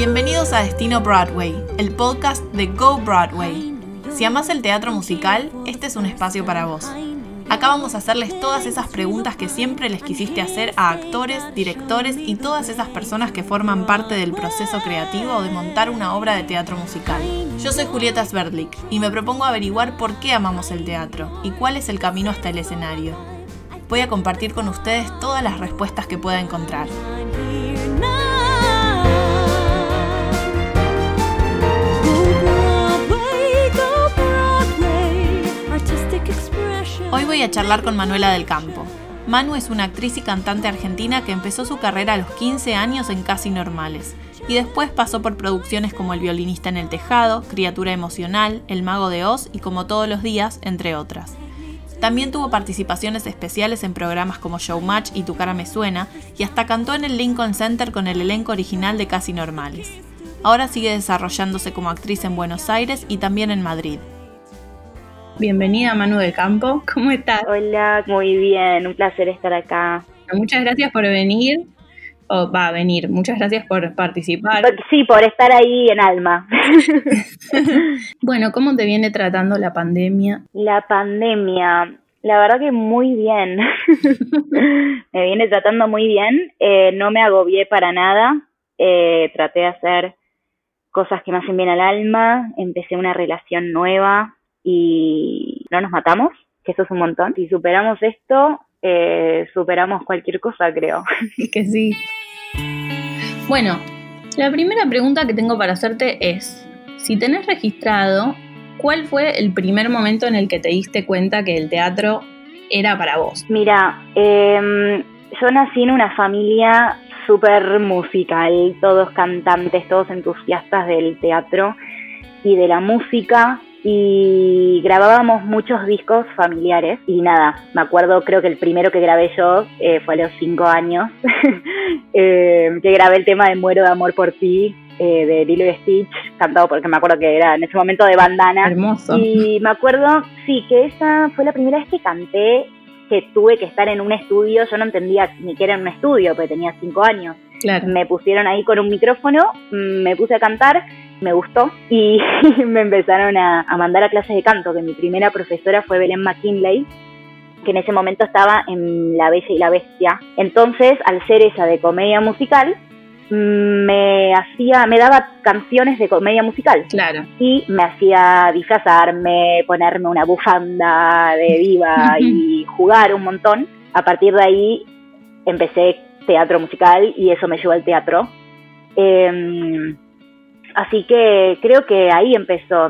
Bienvenidos a Destino Broadway, el podcast de Go Broadway. Si amas el teatro musical, este es un espacio para vos. Acá vamos a hacerles todas esas preguntas que siempre les quisiste hacer a actores, directores y todas esas personas que forman parte del proceso creativo de montar una obra de teatro musical. Yo soy Julieta Sverdlik y me propongo averiguar por qué amamos el teatro y cuál es el camino hasta el escenario. Voy a compartir con ustedes todas las respuestas que pueda encontrar. Hoy voy a charlar con Manuela del Campo. Manu es una actriz y cantante argentina que empezó su carrera a los 15 años en Casi Normales y después pasó por producciones como El violinista en el tejado, Criatura emocional, El mago de Oz y Como todos los días, entre otras. También tuvo participaciones especiales en programas como Showmatch y Tu cara me suena y hasta cantó en el Lincoln Center con el elenco original de Casi Normales. Ahora sigue desarrollándose como actriz en Buenos Aires y también en Madrid. Bienvenida Manu del Campo, ¿cómo estás? Hola, muy bien, un placer estar acá. Muchas gracias por venir, o va a venir, muchas gracias por participar. Sí, por estar ahí en alma. bueno, ¿cómo te viene tratando la pandemia? La pandemia, la verdad que muy bien. me viene tratando muy bien, eh, no me agobié para nada, eh, traté de hacer cosas que me hacen bien al alma, empecé una relación nueva, y no nos matamos, que eso es un montón. Si superamos esto, eh, superamos cualquier cosa, creo. que sí. Bueno, la primera pregunta que tengo para hacerte es, si tenés registrado, ¿cuál fue el primer momento en el que te diste cuenta que el teatro era para vos? Mira, em, yo nací en una familia súper musical, todos cantantes, todos entusiastas del teatro y de la música y grabábamos muchos discos familiares y nada, me acuerdo creo que el primero que grabé yo eh, fue a los cinco años, eh, que grabé el tema de Muero de Amor por ti eh, de Lilo y Stitch, cantado porque me acuerdo que era en ese momento de bandana. Hermoso. Y me acuerdo, sí, que esa fue la primera vez que canté, que tuve que estar en un estudio, yo no entendía ni que era en un estudio, porque tenía cinco años. Claro. Me pusieron ahí con un micrófono, mm, me puse a cantar me gustó y me empezaron a, mandar a clases de canto, que mi primera profesora fue Belén McKinley, que en ese momento estaba en La Bella y la Bestia. Entonces, al ser esa de comedia musical, mm, me hacía, me daba canciones de comedia musical. Claro. Y me hacía disfrazarme, ponerme una bufanda de diva y jugar un montón. A partir de ahí empecé teatro musical y eso me llevó al teatro. Eh, Así que creo que ahí empezó.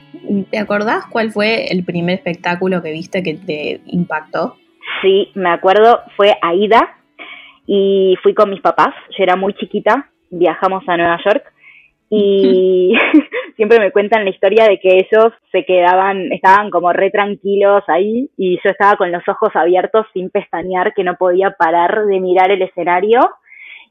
¿Te acordás cuál fue el primer espectáculo que viste que te impactó? Sí, me acuerdo, fue Aida y fui con mis papás, yo era muy chiquita, viajamos a Nueva York y siempre me cuentan la historia de que ellos se quedaban, estaban como re tranquilos ahí y yo estaba con los ojos abiertos sin pestañear que no podía parar de mirar el escenario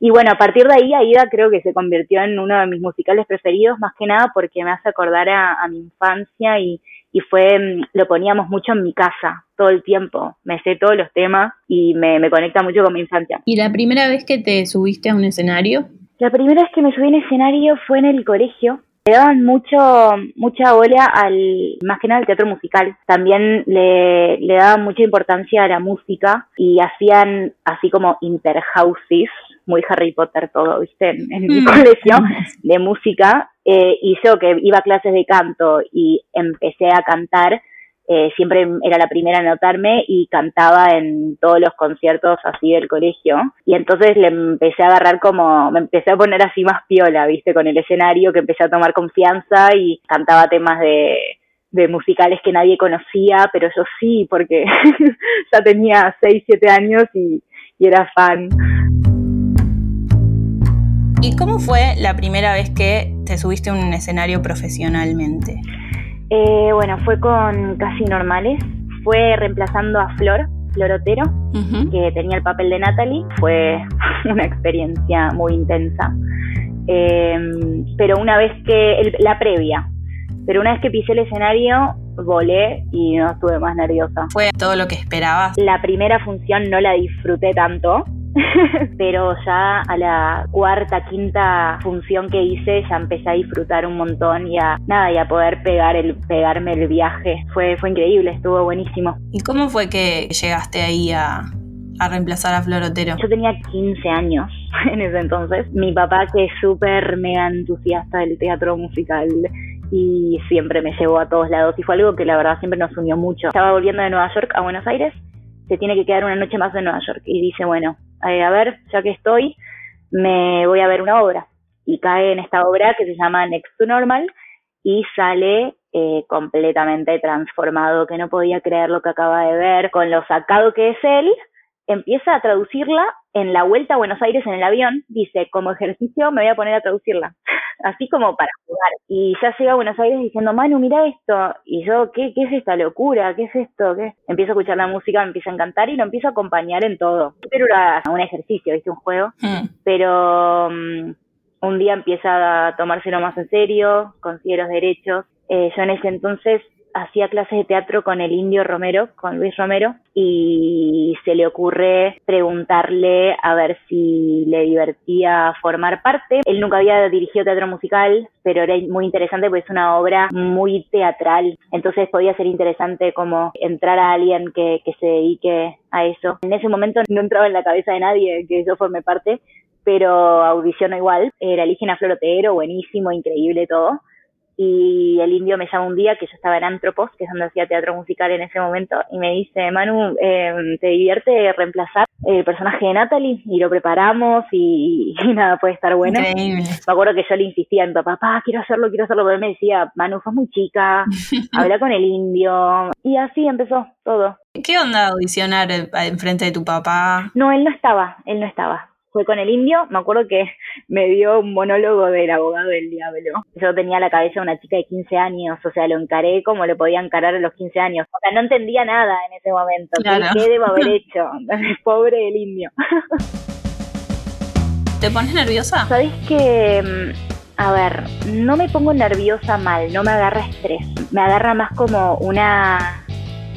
y bueno, a partir de ahí, Aida creo que se convirtió en uno de mis musicales preferidos, más que nada porque me hace acordar a, mi infancia y, y, fue, mm, lo poníamos mucho en mi casa todo el tiempo. Me sé todos los temas y me, me conecta mucho con mi infancia. ¿Y la primera vez que te subiste a un escenario? La primera vez que me subí a un escenario fue en el colegio. Le daban mucho, mucha bola al, más que nada al teatro musical. También le, le daban mucha importancia a la música y hacían así como interhouses, muy Harry Potter todo, ¿viste? En, mi mm. colegio de música. Eh, y yo que iba a clases de canto y empecé a cantar, eh, siempre era la primera en anotarme y cantaba en todos los conciertos así del colegio. Y entonces le empecé a agarrar como, me empecé a poner así más piola, ¿viste? Con el escenario, que empecé a tomar confianza y cantaba temas de, de musicales que nadie conocía, pero yo sí, porque ya tenía 6, 7 años y, y era fan. ¿Y cómo fue la primera vez que te subiste a un escenario profesionalmente? Eh, bueno, fue con Casi Normales. Fue reemplazando a Flor, Florotero, que tenía el papel de Natalie. Fue una experiencia muy intensa. Em, pero una vez que, la previa, pero una vez que pisé el escenario, volé y no estuve más nerviosa. ¿Fue todo lo que esperabas? La primera función no la disfruté tanto, pero ya a la cuarta, quinta función que hice ya empecé a disfrutar un montón y a nada y a poder pegar el pegarme el viaje. Fue fue increíble, estuvo buenísimo. ¿Y cómo fue que llegaste ahí a, a reemplazar a Florotero? Yo tenía 15 años en ese entonces. Mi papá que es súper mega entusiasta del teatro musical y siempre me llevó a todos lados y fue algo que la verdad siempre nos unió mucho. Estaba volviendo de Nueva York a Buenos Aires, se tiene que quedar una noche más en Nueva York y dice, bueno, eh, a ver, ya que estoy, me voy a ver una obra. Y cae en esta obra que se llama Next to Normal y sale eh, completamente transformado, que no podía creer lo que acaba de ver, con lo sacado que es él, empieza a traducirla en la vuelta a Buenos Aires en el avión, dice, como ejercicio me voy a poner a traducirla, así como para jugar. Y ya llega a Buenos Aires diciendo, Manu, mira esto. Y yo, ¿qué, qué es esta locura? ¿Qué es esto? ¿Qué? Empiezo a escuchar la música, me empieza a encantar y lo empiezo a acompañar en todo. Pero era un ejercicio, ¿viste? Un juego. Mm. Pero um, un día empieza a tomárselo más en serio, consigue los derechos. Eh, yo en ese entonces hacía clases de teatro con el indio Romero, con Luis Romero, y se le ocurre preguntarle a ver si le divertía formar parte. Él nunca había dirigido teatro musical, pero era muy interesante porque es una obra muy teatral, entonces podía ser interesante como entrar a alguien que, que se dedique a eso. En ese momento no entraba en la cabeza de nadie que yo forme parte, pero audicionó igual. Era Lígena Florotero, buenísimo, increíble todo y el indio me llama un día que yo estaba en Antropos, que es donde hacía teatro musical en ese momento, y me dice, Manu, eh, ¿te divierte reemplazar el personaje de Natalie? Y lo preparamos y, nada, puede estar bueno. Increíble. Me acuerdo que yo le insistía a mi papá, papá, quiero hacerlo, quiero hacerlo, pero él me decía, Manu, sos muy chica, habla con el indio. Y así empezó todo. ¿Qué onda audicionar enfrente de tu papá? No, él no estaba, él no estaba fue con el indio, me acuerdo que me dio un monólogo del abogado del diablo. Yo tenía la cabeza de una chica de 15 años, o sea, lo encaré como le podía encarar a los 15 años. O sea, no entendía nada en ese momento. ¿Qué debo haber hecho? Pobre el indio. ¿Te pones nerviosa? Sabes que, mm, a ver, no me pongo nerviosa mal, no me agarra estrés. Me agarra más como una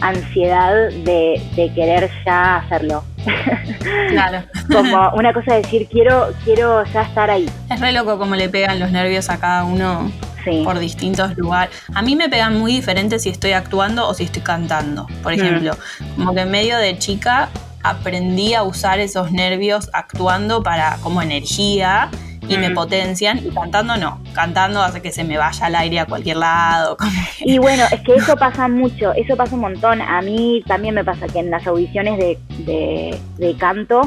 ansiedad de, de querer ya hacerlo. Claro. como una cosa de decir, quiero, quiero ya estar ahí. Es re loco como le pegan los nervios a cada uno Sí. por distintos lugares. A mí me pegan muy diferentes si estoy actuando o si estoy cantando, por ejemplo. Como que en medio de chica aprendí a usar esos nervios actuando para como energía y me Mm. potencian y cantando no. Cantando hace que se me vaya al aire a cualquier lado. como que- Y bueno, es que eso pasa mucho, eso pasa un montón. A mí también me pasa que en las audiciones de, de, de canto,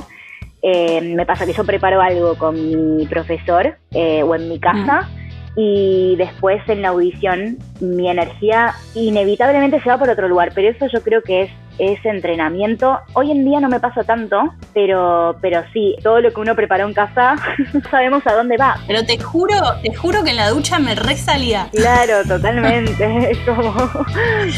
eh, me pasa que yo preparo algo con mi profesor eh, o en mi casa y después en la audición mi energía inevitablemente se va por otro lugar, pero eso yo creo que es es entrenamiento. Hoy en día no me pasa tanto, pero pero sí, todo lo que uno preparó en casa sabemos a dónde va. Pero te juro, te juro que en la ducha me resalía. Claro, totalmente. Es como.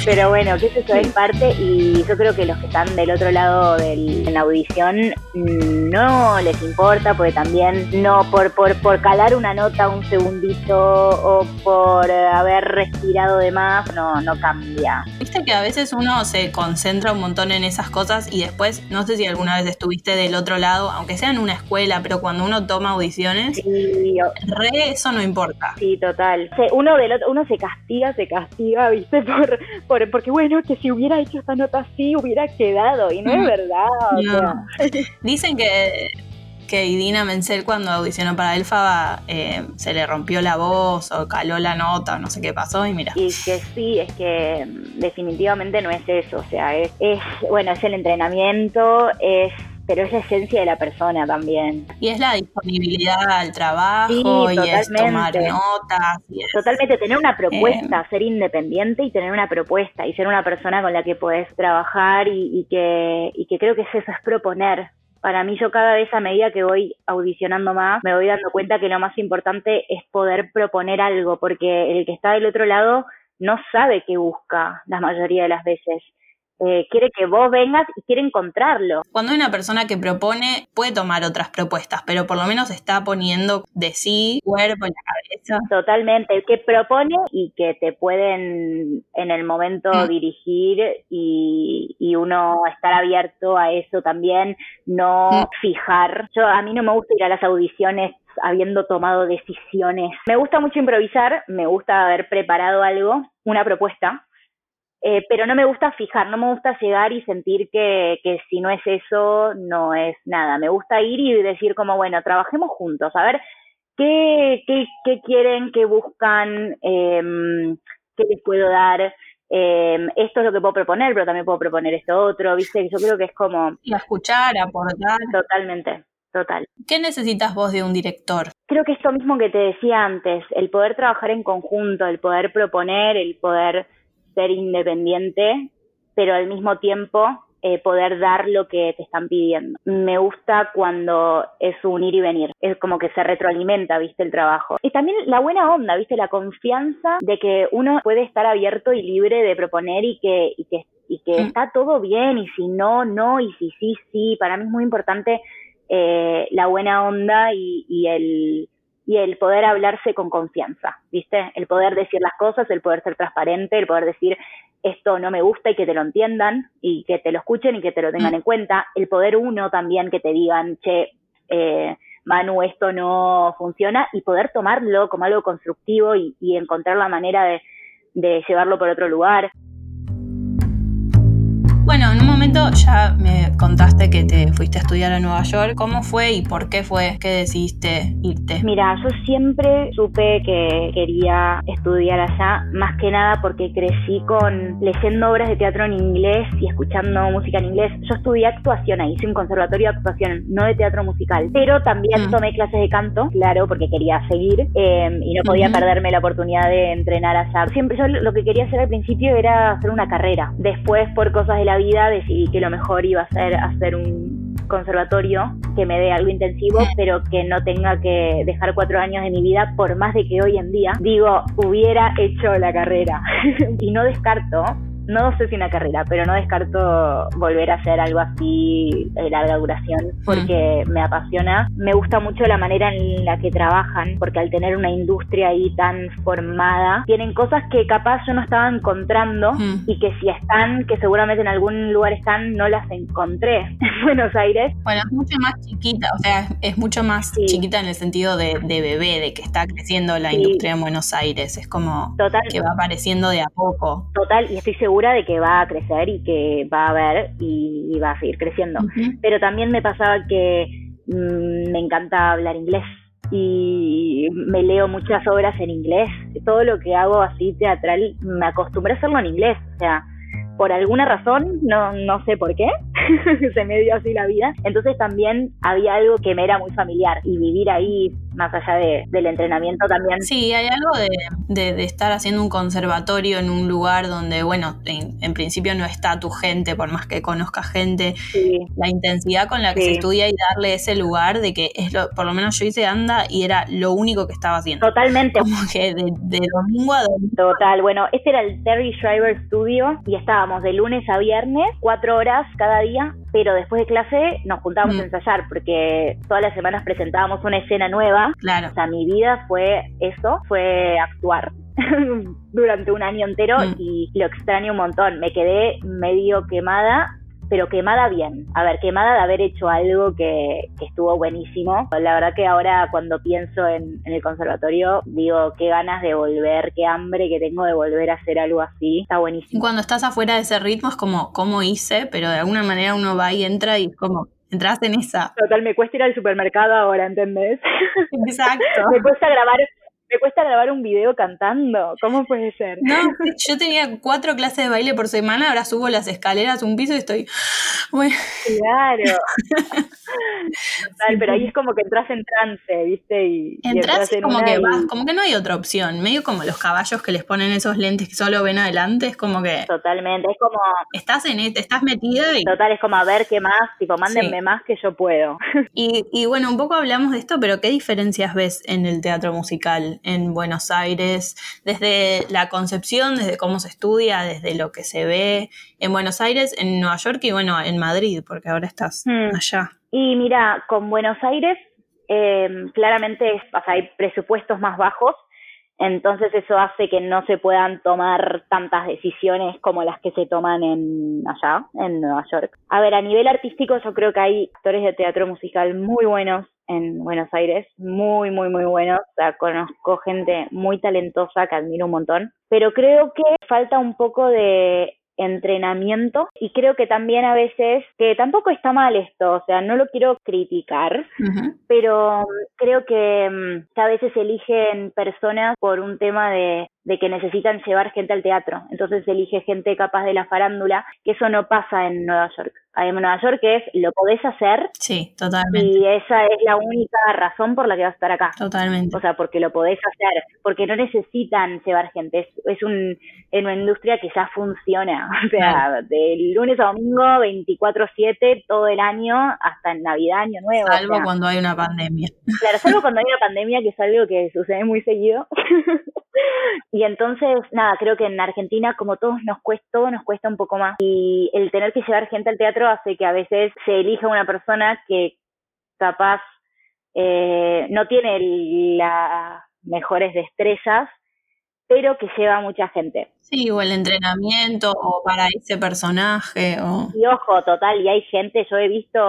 Pero bueno, que eso es parte y yo creo que los que están del otro lado del, en la audición mm, no les importa porque también no por, por, por calar una nota un segundito o por haber respirado de más, no, no cambia. Viste que a veces uno se concentra un montón en esas cosas y después, no sé si alguna vez estuviste del otro lado, aunque sea en una escuela, pero cuando uno toma audiciones, Sí, re eso no importa. Sí, total. Uno del otro, uno se castiga, se castiga, ¿viste? Por, por, porque bueno, que si hubiera hecho esta nota así, hubiera quedado. Y no es Mm. verdad. o No. sea. Dicen que, que Idina Menzel cuando audicionó para Elfaba eh, se le rompió la voz o caló la nota o no sé qué pasó y mira. Y que sí, es que mm, definitivamente no es eso, o sea, es, es bueno, es el entrenamiento, es pero es la esencia de la persona también. Y es la disponibilidad al trabajo Sí, y es tomar notas. Y es- Totalmente, tener una propuesta, Eh. ser independiente y tener una propuesta y ser una persona con la que puedes trabajar y, y que, y que creo que es eso, es proponer. Para mí yo cada vez a medida que voy audicionando más, me voy dando cuenta que lo más importante es poder proponer algo, porque el que está del otro lado no sabe qué busca la mayoría de las veces. Eh, quiere que vos vengas y quiere encontrarlo. Cuando hay una persona que propone, puede tomar otras propuestas, pero por lo menos está poniendo de sí cuerpo en la cabeza. Totalmente, el que propone y que te pueden en el momento mm. dirigir y, y, uno estar abierto a eso también, no mm. fijar. Yo a mí no me gusta ir a las audiciones habiendo tomado decisiones. Me gusta mucho improvisar, me gusta haber preparado algo, una propuesta, eh, pero no me gusta fijar, no me gusta llegar y sentir que, que si no es eso, no es nada. Me gusta ir y decir como, bueno, trabajemos juntos, a ver qué, qué, qué quieren, qué buscan, eh, qué les puedo dar. Eh, esto es lo que puedo proponer, pero también puedo proponer esto otro, ¿viste? Yo creo que es como... Y escuchar, aportar. Totalmente, total. ¿Qué necesitas vos de un director? Creo que esto mismo que te decía antes, el poder trabajar en conjunto, el poder proponer, el poder ser independiente, pero al mismo tiempo eh, poder dar lo que te están pidiendo. Me gusta cuando es un ir y venir, es como que se retroalimenta, viste, el trabajo. Y también la buena onda, viste, la confianza de que uno puede estar abierto y libre de proponer y que, y que, y que mm. está todo bien y si no, no, y si sí, sí. Para mí es muy importante eh, la buena onda y, y el y el poder hablarse con confianza, ¿viste? El poder decir las cosas, el poder ser transparente, el poder decir esto no me gusta y que te lo entiendan y que te lo escuchen y que te lo tengan mm. en cuenta. El poder uno también que te digan, che, eh, Manu, esto no funciona y poder tomarlo como algo constructivo y, encontrar la manera de, de llevarlo por otro lugar. Bueno, en un momento ya me contaste que te fuiste a estudiar a Nueva York. ¿Cómo fue y por qué fue que decidiste irte? Mira, yo siempre supe que quería estudiar allá, más que nada porque crecí con leyendo obras de teatro en inglés y escuchando música en inglés. Yo estudié actuación ahí, hice un conservatorio de actuación, no de teatro musical, pero también mm. tomé clases de canto, claro, porque quería seguir em, y no podía perderme la oportunidad de entrenar allá. Siempre yo lo que quería hacer al principio era hacer una carrera. Después, por cosas de la vida decidí que lo mejor iba a ser hacer un conservatorio que me dé algo intensivo, pero que no tenga que dejar cuatro años de mi vida, por más de que hoy en día digo, hubiera hecho la carrera. y no descarto no sé si una carrera, pero no descarto volver a hacer algo así de larga duración porque me apasiona. Me gusta mucho la manera en la que trabajan porque al tener una industria ahí tan formada, tienen cosas que capaz yo no estaba encontrando y que si están, que seguramente en algún lugar están, no las encontré en Buenos Aires. Bueno, es mucho más chiquita, o sea, es mucho más chiquita en el sentido de, bebé, de que está creciendo la industria en Buenos Aires. Es como que va apareciendo de a poco. Total, y estoy segura de que va a crecer y que va a haber y, va a seguir creciendo. Pero también me pasaba que mm, me encanta hablar inglés y me leo muchas obras en inglés. Todo lo que hago así teatral me acostumbré a hacerlo en inglés. O sea, por alguna razón, no, no sé por qué, se me dio así la vida. Entonces también había algo que me era muy familiar y vivir ahí, más allá de, del entrenamiento también. Sí, hay algo de, de, estar haciendo un conservatorio en un lugar donde, bueno, en, principio no está tu gente, por más que conozca gente, la intensidad con la que se estudia y darle ese lugar de que es lo, por lo menos yo hice anda y era lo único que estaba haciendo. Totalmente. Como que de, de domingo a domingo. Total, bueno, este era el Terry Shriver Studio y estaba de lunes a viernes, cuatro horas cada día, pero después de clase nos juntábamos a mm. ensayar porque todas las semanas presentábamos una escena nueva. Claro. O sea, mi vida fue eso, fue actuar durante un año entero mm. y lo extraño un montón. Me quedé medio quemada pero quemada bien. A ver, quemada de haber hecho algo que, estuvo buenísimo. La verdad que ahora cuando pienso en, el conservatorio, digo, qué ganas de volver, qué hambre que tengo de volver a hacer algo así. Está buenísimo. Cuando estás afuera de ese ritmo es como, ¿cómo hice? Pero de alguna manera uno va y entra y como, entras en esa. Total, me cuesta ir al supermercado ahora, ¿entendés? Exacto. me cuesta grabar me cuesta grabar un video cantando. ¿Cómo puede ser? No, yo tenía cuatro clases de baile por semana, ahora subo las escaleras un piso y estoy. Claro. pero ahí es como que entras en trance, ¿viste? Y, entras, y como que vas, como que no hay otra opción, medio como los caballos que les ponen esos lentes que solo ven adelante, es como que... Totalmente, es como... Estás en e, estás metida y... Total, es como a ver qué más, tipo, mándenme más que yo puedo. Y, y bueno, un poco hablamos de esto, pero ¿qué diferencias ves en el teatro musical en Buenos Aires? Desde la concepción, desde cómo se estudia, desde lo que se ve en Buenos Aires, en Nueva York y bueno, en Madrid, porque ahora estás hmm. allá. Y mira, con Buenos Aires eh, claramente hay presupuestos más bajos, entonces eso hace que no se puedan tomar tantas decisiones como las que se toman en allá, en Nueva York. A ver, a nivel artístico yo creo que hay actores de teatro musical muy buenos en Buenos Aires, muy, muy, muy buenos. O sea, conozco gente muy talentosa que admiro un montón, pero creo que falta un poco de entrenamiento. Y creo que también a veces, que tampoco está mal esto, o sea, no lo quiero criticar, pero creo que, mm, que, a veces eligen personas por un tema de de que necesitan llevar gente al teatro. Entonces elige gente capaz de la farándula, que eso no pasa en Nueva York. En Nueva York es, lo podés hacer. Sí, totalmente. Y esa es la única razón por la que vas a estar acá. Totalmente. O sea, porque lo podés hacer, porque no necesitan llevar gente. Es, es un, en una industria que ya funciona. O sea, de lunes a domingo, 24-7, todo el año, hasta en Navidad, Año Nuevo. Salvo cuando hay una pandemia. Claro, salvo cuando hay una pandemia, que es algo que sucede muy seguido. Y entonces, nada, creo que en Argentina, como todos nos cuesta, todo nos cuesta un poco más. Y el tener que llevar gente al teatro hace que a veces se elija una persona que capaz eh, no tiene las mejores destrezas, pero que lleva mucha gente. Sí, o el entrenamiento, o para ese personaje. O... Y ojo, total, y hay gente, yo he visto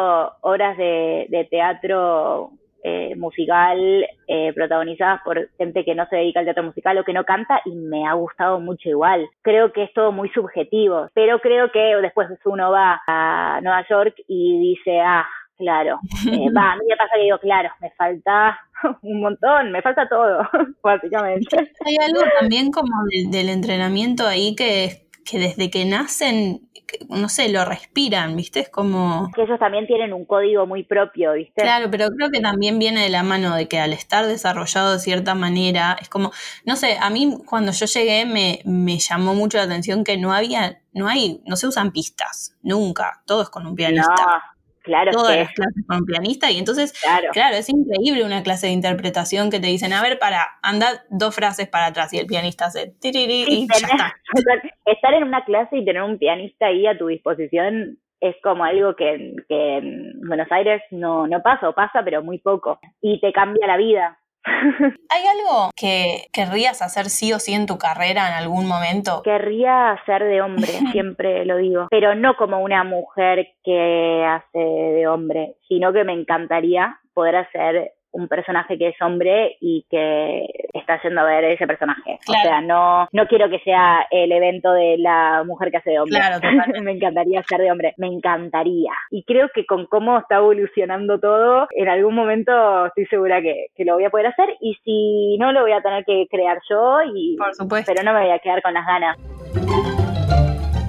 obras de, de teatro eh, musical eh, protagonizadas por gente que no se dedica al teatro musical o que no canta y me ha gustado mucho igual. Creo que es todo muy subjetivo, pero creo que después uno va a Nueva York y dice, ah, claro, eh, va, a mí me pasa que digo, claro, me falta un montón, me falta todo, básicamente. Hay algo también como del, entrenamiento ahí que, que desde que nacen no sé, lo respiran, ¿viste? Es como... Que ellos también tienen un código muy propio, ¿viste? Claro, pero creo que también viene de la mano de que al estar desarrollado de cierta manera, es como, no sé, a mí cuando yo llegué me, me llamó mucho la atención que no había, no hay, no se usan pistas, nunca, todos con un pianista. Claro todas las clases con pianista y entonces, claro. es increíble una clase de interpretación que te dicen, a ver, para, anda dos frases para atrás y el pianista hace tiriri y ya está. Estar en una clase y tener un pianista ahí a tu disposición es como algo que, que en Buenos Aires no, no pasa o pasa, pero muy poco. Y te cambia la vida. ¿Hay algo que querrías hacer sí o sí en tu carrera en algún momento? Querría ser de hombre, siempre lo digo, pero no como una mujer que hace de hombre, sino que me encantaría poder hacer un personaje que es hombre y que está yendo a ver ese personaje. O sea, no, no quiero que sea el evento de la mujer que hace de hombre. Claro, me encantaría ser de hombre. Me encantaría. Y creo que con cómo está evolucionando todo, en algún momento estoy segura que, que lo voy a poder hacer. Y si no, lo voy a tener que crear yo. Y, Por supuesto. Pero no me voy a quedar con las ganas.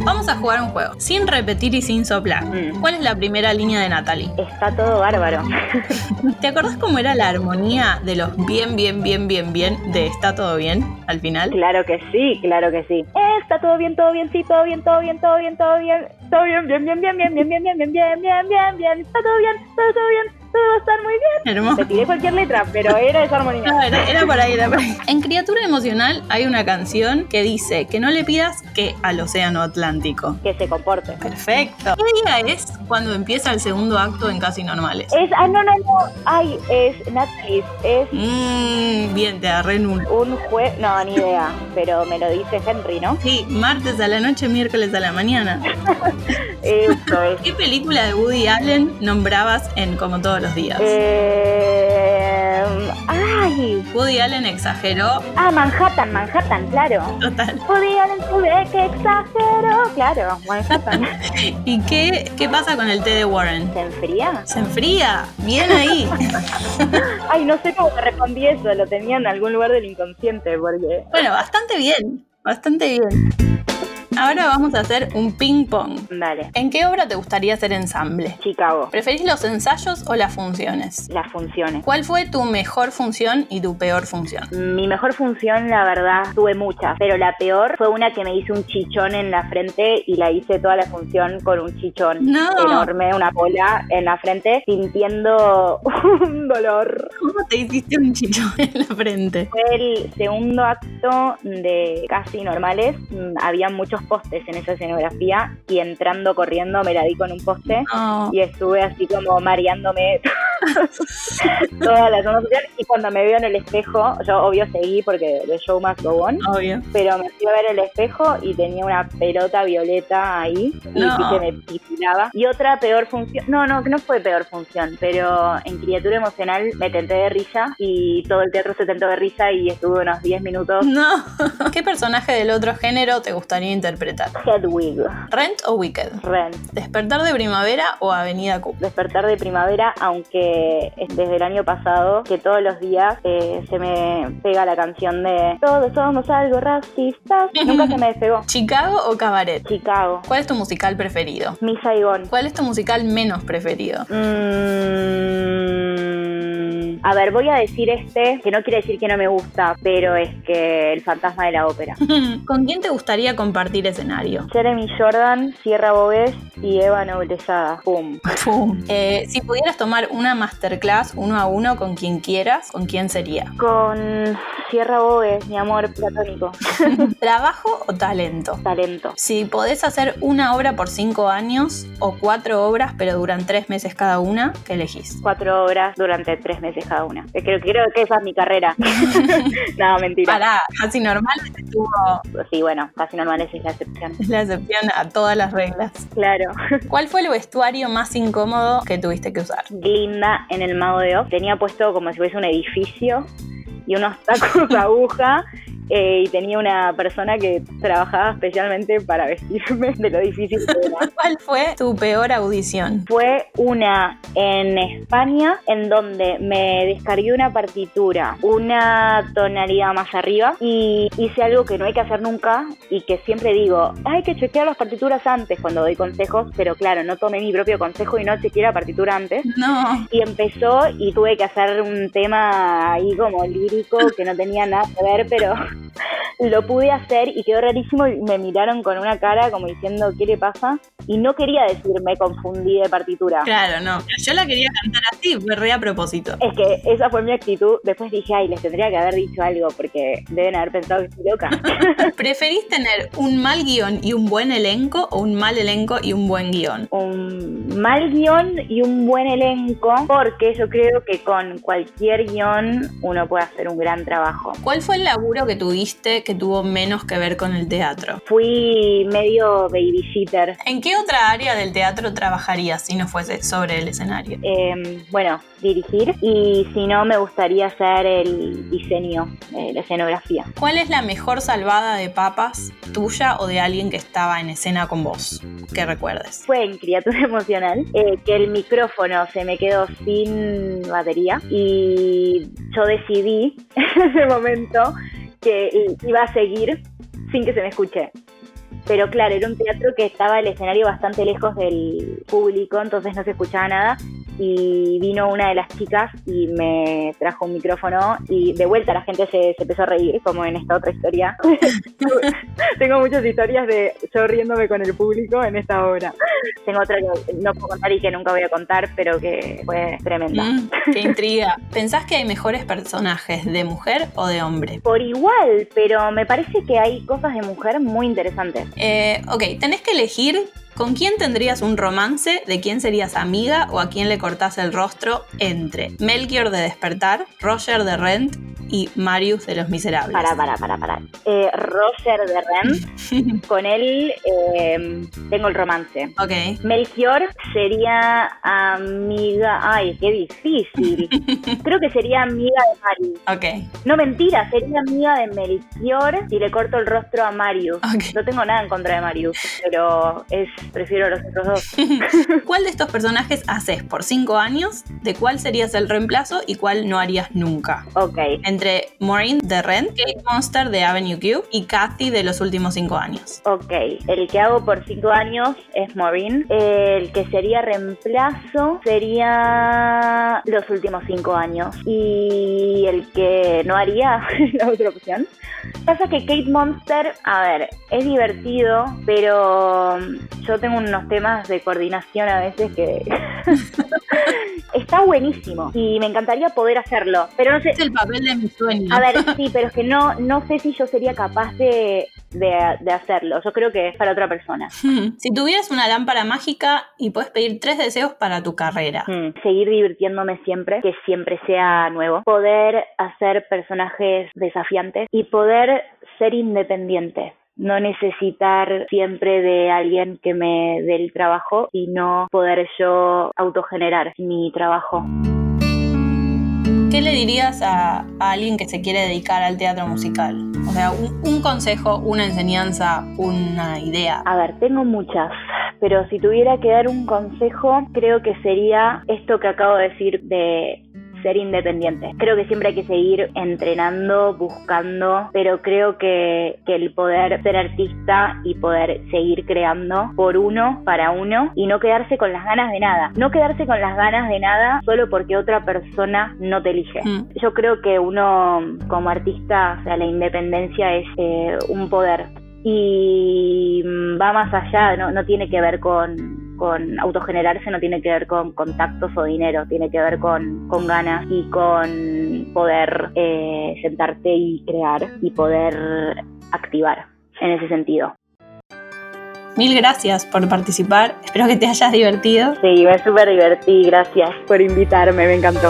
Vamos a jugar un juego, sin repetir y sin soplar. Mm. ¿Cuál es la primera línea de Natalie? Está todo bárbaro. ¿Te acordás cómo era la armonía de los bien, bien, bien, bien, bien de está todo bien al final? Claro que sí, claro que sí. Está todo bien, todo bien, sí, todo bien, todo bien, todo bien, todo bien. Todo bien, bien, bien, bien, bien, bien, bien, bien, bien, bien, bien, bien, bien. Está todo bien, todo, todo bien todo va a estar muy bien. Hermoso. Te tiré cualquier letra, pero era esa armonía. No, era, por ahí, era por ahí. En Criatura Emocional hay una canción que dice que no le pidas que al océano Atlántico. Que se comporte. Perfecto. ¿Qué día es cuando empieza el segundo acto en Casi Normales? Es, ah, no, no, no. Ay, es Natalie. Es. Mmm, bien, te agarré en un. Un juez. No, ni idea. pero me lo dice Henry, ¿no? Sí, martes a la noche, miércoles a la mañana. Eso es. ¿Qué película de Woody Allen nombrabas en Como todos los días? Eh, ay. Woody Allen exageró. Ah, Manhattan, Manhattan, claro. Total. Woody Allen tuve que exageró. Claro, Manhattan. ¿Y qué, qué pasa con el té de Warren? ¿Se enfría? Se enfría. Bien ahí. ay, no sé cómo respondí eso. Lo tenía en algún lugar del inconsciente porque... Bueno, bastante bien. Bastante bien. Ahora vamos a hacer un ping pong. Dale. ¿En qué obra te gustaría hacer ensamble? Chicago. ¿Preferís los ensayos o las funciones? Las funciones. ¿Cuál fue tu mejor función y tu peor función? Mi mejor función, la verdad, tuve muchas, pero la peor fue una que me hice un chichón en la frente y la hice toda la función con un chichón No. enorme, una bola en la frente, sintiendo un dolor. ¿Cómo te hiciste un chichón en la frente? Fue el segundo acto de Casi Normales. Mm, Había muchos postes en esa escenografía y entrando corriendo me la di con un poste No. y estuve así como mareándome toda la zona social y cuando me veo en el espejo, yo obvio seguí porque the show must go on, Obvio. pero me fui a ver el espejo y tenía una pelota violeta ahí y No. que me titilaba. Y otra peor función, no, no, que no fue peor función, pero en criatura emocional me tenté de risa y todo el teatro se tentó de risa y estuve unos 10 minutos. No. ¿Qué personaje del otro género te gustaría interpretar? Hedwig, ¿Rent o Wicked? Ren. ¿Despertar de primavera o Avenida Q? Despertar de primavera, aunque es desde el año pasado, que todos los días eh, se me pega la canción de Todos somos algo racistas. Nunca se me despegó. ¿Chicago o Cabaret? Chicago. ¿Cuál es tu musical preferido? Mi Saigón. ¿Cuál es tu musical menos preferido? Mm, a ver, voy a decir este, que no quiere decir que no me gusta, pero es que El fantasma de la ópera. ¿Con quién te gustaría compartir escenario? Jeremy Jordan, Sierra Bobés y Eva Noblezada. Pum. Pum. Eh, si pudieras tomar una masterclass uno a uno con quien quieras, ¿con quién sería? Con Sierra Bobés, mi amor platónico. ¿Trabajo o talento? Talento. Si podés hacer una obra por cinco años o cuatro obras pero duran tres meses cada una, ¿qué elegís? Cuatro horas durante tres meses cada una. Creo, creo que esa es mi carrera. no, mentira. Pará, casi normal estuvo Sí, bueno, casi normal esa es la excepción. es la excepción a todas las reglas. Claro. ¿Cuál fue el vestuario más incómodo que tuviste que usar? Glinda en el Mago de Oz tenía puesto como si fuese un edificio y unos tacos de aguja eh, y tenía una persona que trabajaba especialmente para vestirme de lo difícil que era. ¿Cuál fue tu peor audición? Fue una en España en donde me descargué una partitura, una tonalidad más arriba y hice algo que no hay que hacer nunca y que siempre digo, hay que chequear las partituras antes cuando doy consejos, pero claro, no tomé mi propio consejo y no chequeé la partitura antes. No. Y empezó y tuve que hacer un tema ahí como lírico que no tenía nada que ver, pero lo pude hacer y quedó rarísimo y me miraron con una cara como diciendo, ¿qué le pasa? Y no quería decir, me confundí de partitura. Claro, no. Yo la quería cantar así, fue re a propósito. Es que esa fue mi actitud. Después dije, ay, les tendría que haber dicho algo porque deben haber pensado que estoy loca. ¿Preferís tener un mal guion y un buen elenco o un mal elenco y un buen guion? un mal guion y un buen elenco porque yo creo que con cualquier guion uno puede hacer un gran trabajo. ¿Cuál fue el laburo que tuviste que tuvo menos que ver con el teatro? Fui medio babysitter. ¿En qué otra área del teatro trabajarías si no fuese sobre el escenario? Eh, bueno, dirigir y si no me gustaría hacer el diseño, eh, la escenografía. ¿Cuál es la mejor salvada de papas, tuya o de alguien que estaba en escena con vos? Que recuerdes. Fue en criatura emocional eh, que el micrófono se me quedó sin batería y yo decidí en ese momento que iba a seguir sin que se me escuche. Pero claro, era un teatro que estaba el escenario bastante lejos del público, entonces no se escuchaba nada. Y vino una de las chicas y me trajo un micrófono y de vuelta la gente se, se empezó a reír, como en esta otra historia. Tengo muchas historias de yo riéndome con el público en esta obra. Tengo otra que no puedo contar y que nunca voy a contar, pero que fue tremenda. Mm, ¡Qué intriga! ¿Pensás que hay mejores personajes de mujer o de hombre? Por igual, pero me parece que hay cosas de mujer muy interesantes. Eh, ok, tenés que elegir con quién tendrías un romance, de quién serías amiga o a quién le cortás el rostro entre Melchior de Despertar, Roger de Rent y Marius de Los Miserables. Para, para, para, para. Eh, Roger de Rent, con él eh, tengo el romance. Ok. Melchior sería amiga. Ay, qué difícil. Creo que sería amiga de Marius. Ok. No mentira, sería amiga de Melchior si le corto el rostro a Marius. Ok. No tengo nada en contra de Marius, pero es prefiero a los otros dos. ¿Cuál de estos personajes haces por cinco años? ¿De cuál serías el reemplazo y cuál no harías nunca? Ok. Entre Maureen de Rent, Kate Monster de Avenue Q y Kathy de los últimos cinco años. Ok, el que hago por cinco años es Maureen. El que sería reemplazo sería los últimos cinco años. Y el que no haría, la otra opción. Pasa que Kate Monster, a ver, es divertido, pero yo tengo unos temas de coordinación a veces que está buenísimo y me encantaría poder hacerlo, pero no sé. Es el papel de mi sueño. A ver, sí, pero es que no, no sé si yo sería capaz de, de, hacerlo. Yo creo que es para otra persona. si tuvieras una lámpara mágica y puedes pedir tres deseos para tu carrera. Hmm, seguir divirtiéndome siempre, que siempre sea nuevo. Poder hacer personajes desafiantes y poder ser independiente no necesitar siempre de alguien que me dé el trabajo y no poder yo autogenerar mi trabajo. ¿Qué le dirías a, alguien que se quiere dedicar al teatro musical? O sea, un, consejo, una enseñanza, una idea. A ver, tengo muchas, pero si tuviera que dar un consejo, creo que sería esto que acabo de decir de ser independiente. Creo que siempre hay que seguir entrenando, buscando, pero creo que, que el poder ser artista y poder seguir creando por uno, para uno, y no quedarse con las ganas de nada. No quedarse con las ganas de nada solo porque otra persona no te elige. Mm. Yo creo que uno como artista, o sea, la independencia es eh, un poder y mm, va más allá, no, no tiene que ver con con autogenerarse no tiene que ver con contactos o dinero, tiene que ver con, con ganas y con poder eh, sentarte y crear y poder activar en ese sentido. Mil gracias por participar, espero que te hayas divertido. Sí, me súper divertí, gracias por invitarme, me encantó.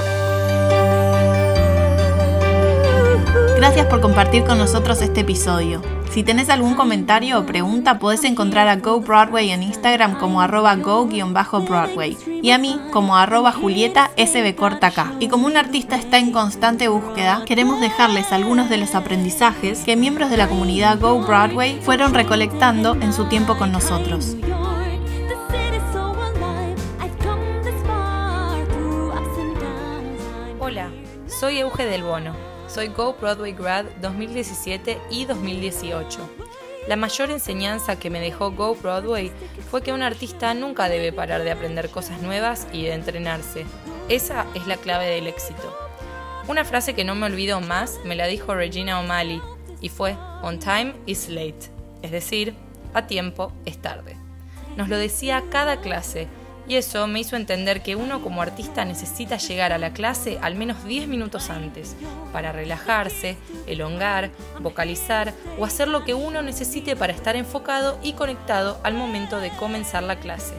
Gracias por compartir con nosotros este episodio. Si tenés algún comentario o pregunta, podés encontrar a Go Broadway en Instagram como arroba go-broadway y a mí como arroba julieta sbcortacá. Y como un artista está en constante búsqueda, queremos dejarles algunos de los aprendizajes que miembros de la comunidad Go Broadway fueron recolectando en su tiempo con nosotros. Hola, soy Euge del Bono soy Go Broadway Grad 2017 y 2018. La mayor enseñanza que me dejó Go Broadway fue que un artista nunca debe parar de aprender cosas nuevas y de entrenarse. Esa es la clave del éxito. Una frase que no me olvido más me la dijo Regina O'Malley y fue On time is late, es decir, a tiempo es tarde. Nos lo decía cada clase y eso me hizo entender que uno como artista necesita llegar a la clase al menos 10 minutos antes, para relajarse, elongar, vocalizar o hacer lo que uno necesite para estar enfocado y conectado al momento de comenzar la clase.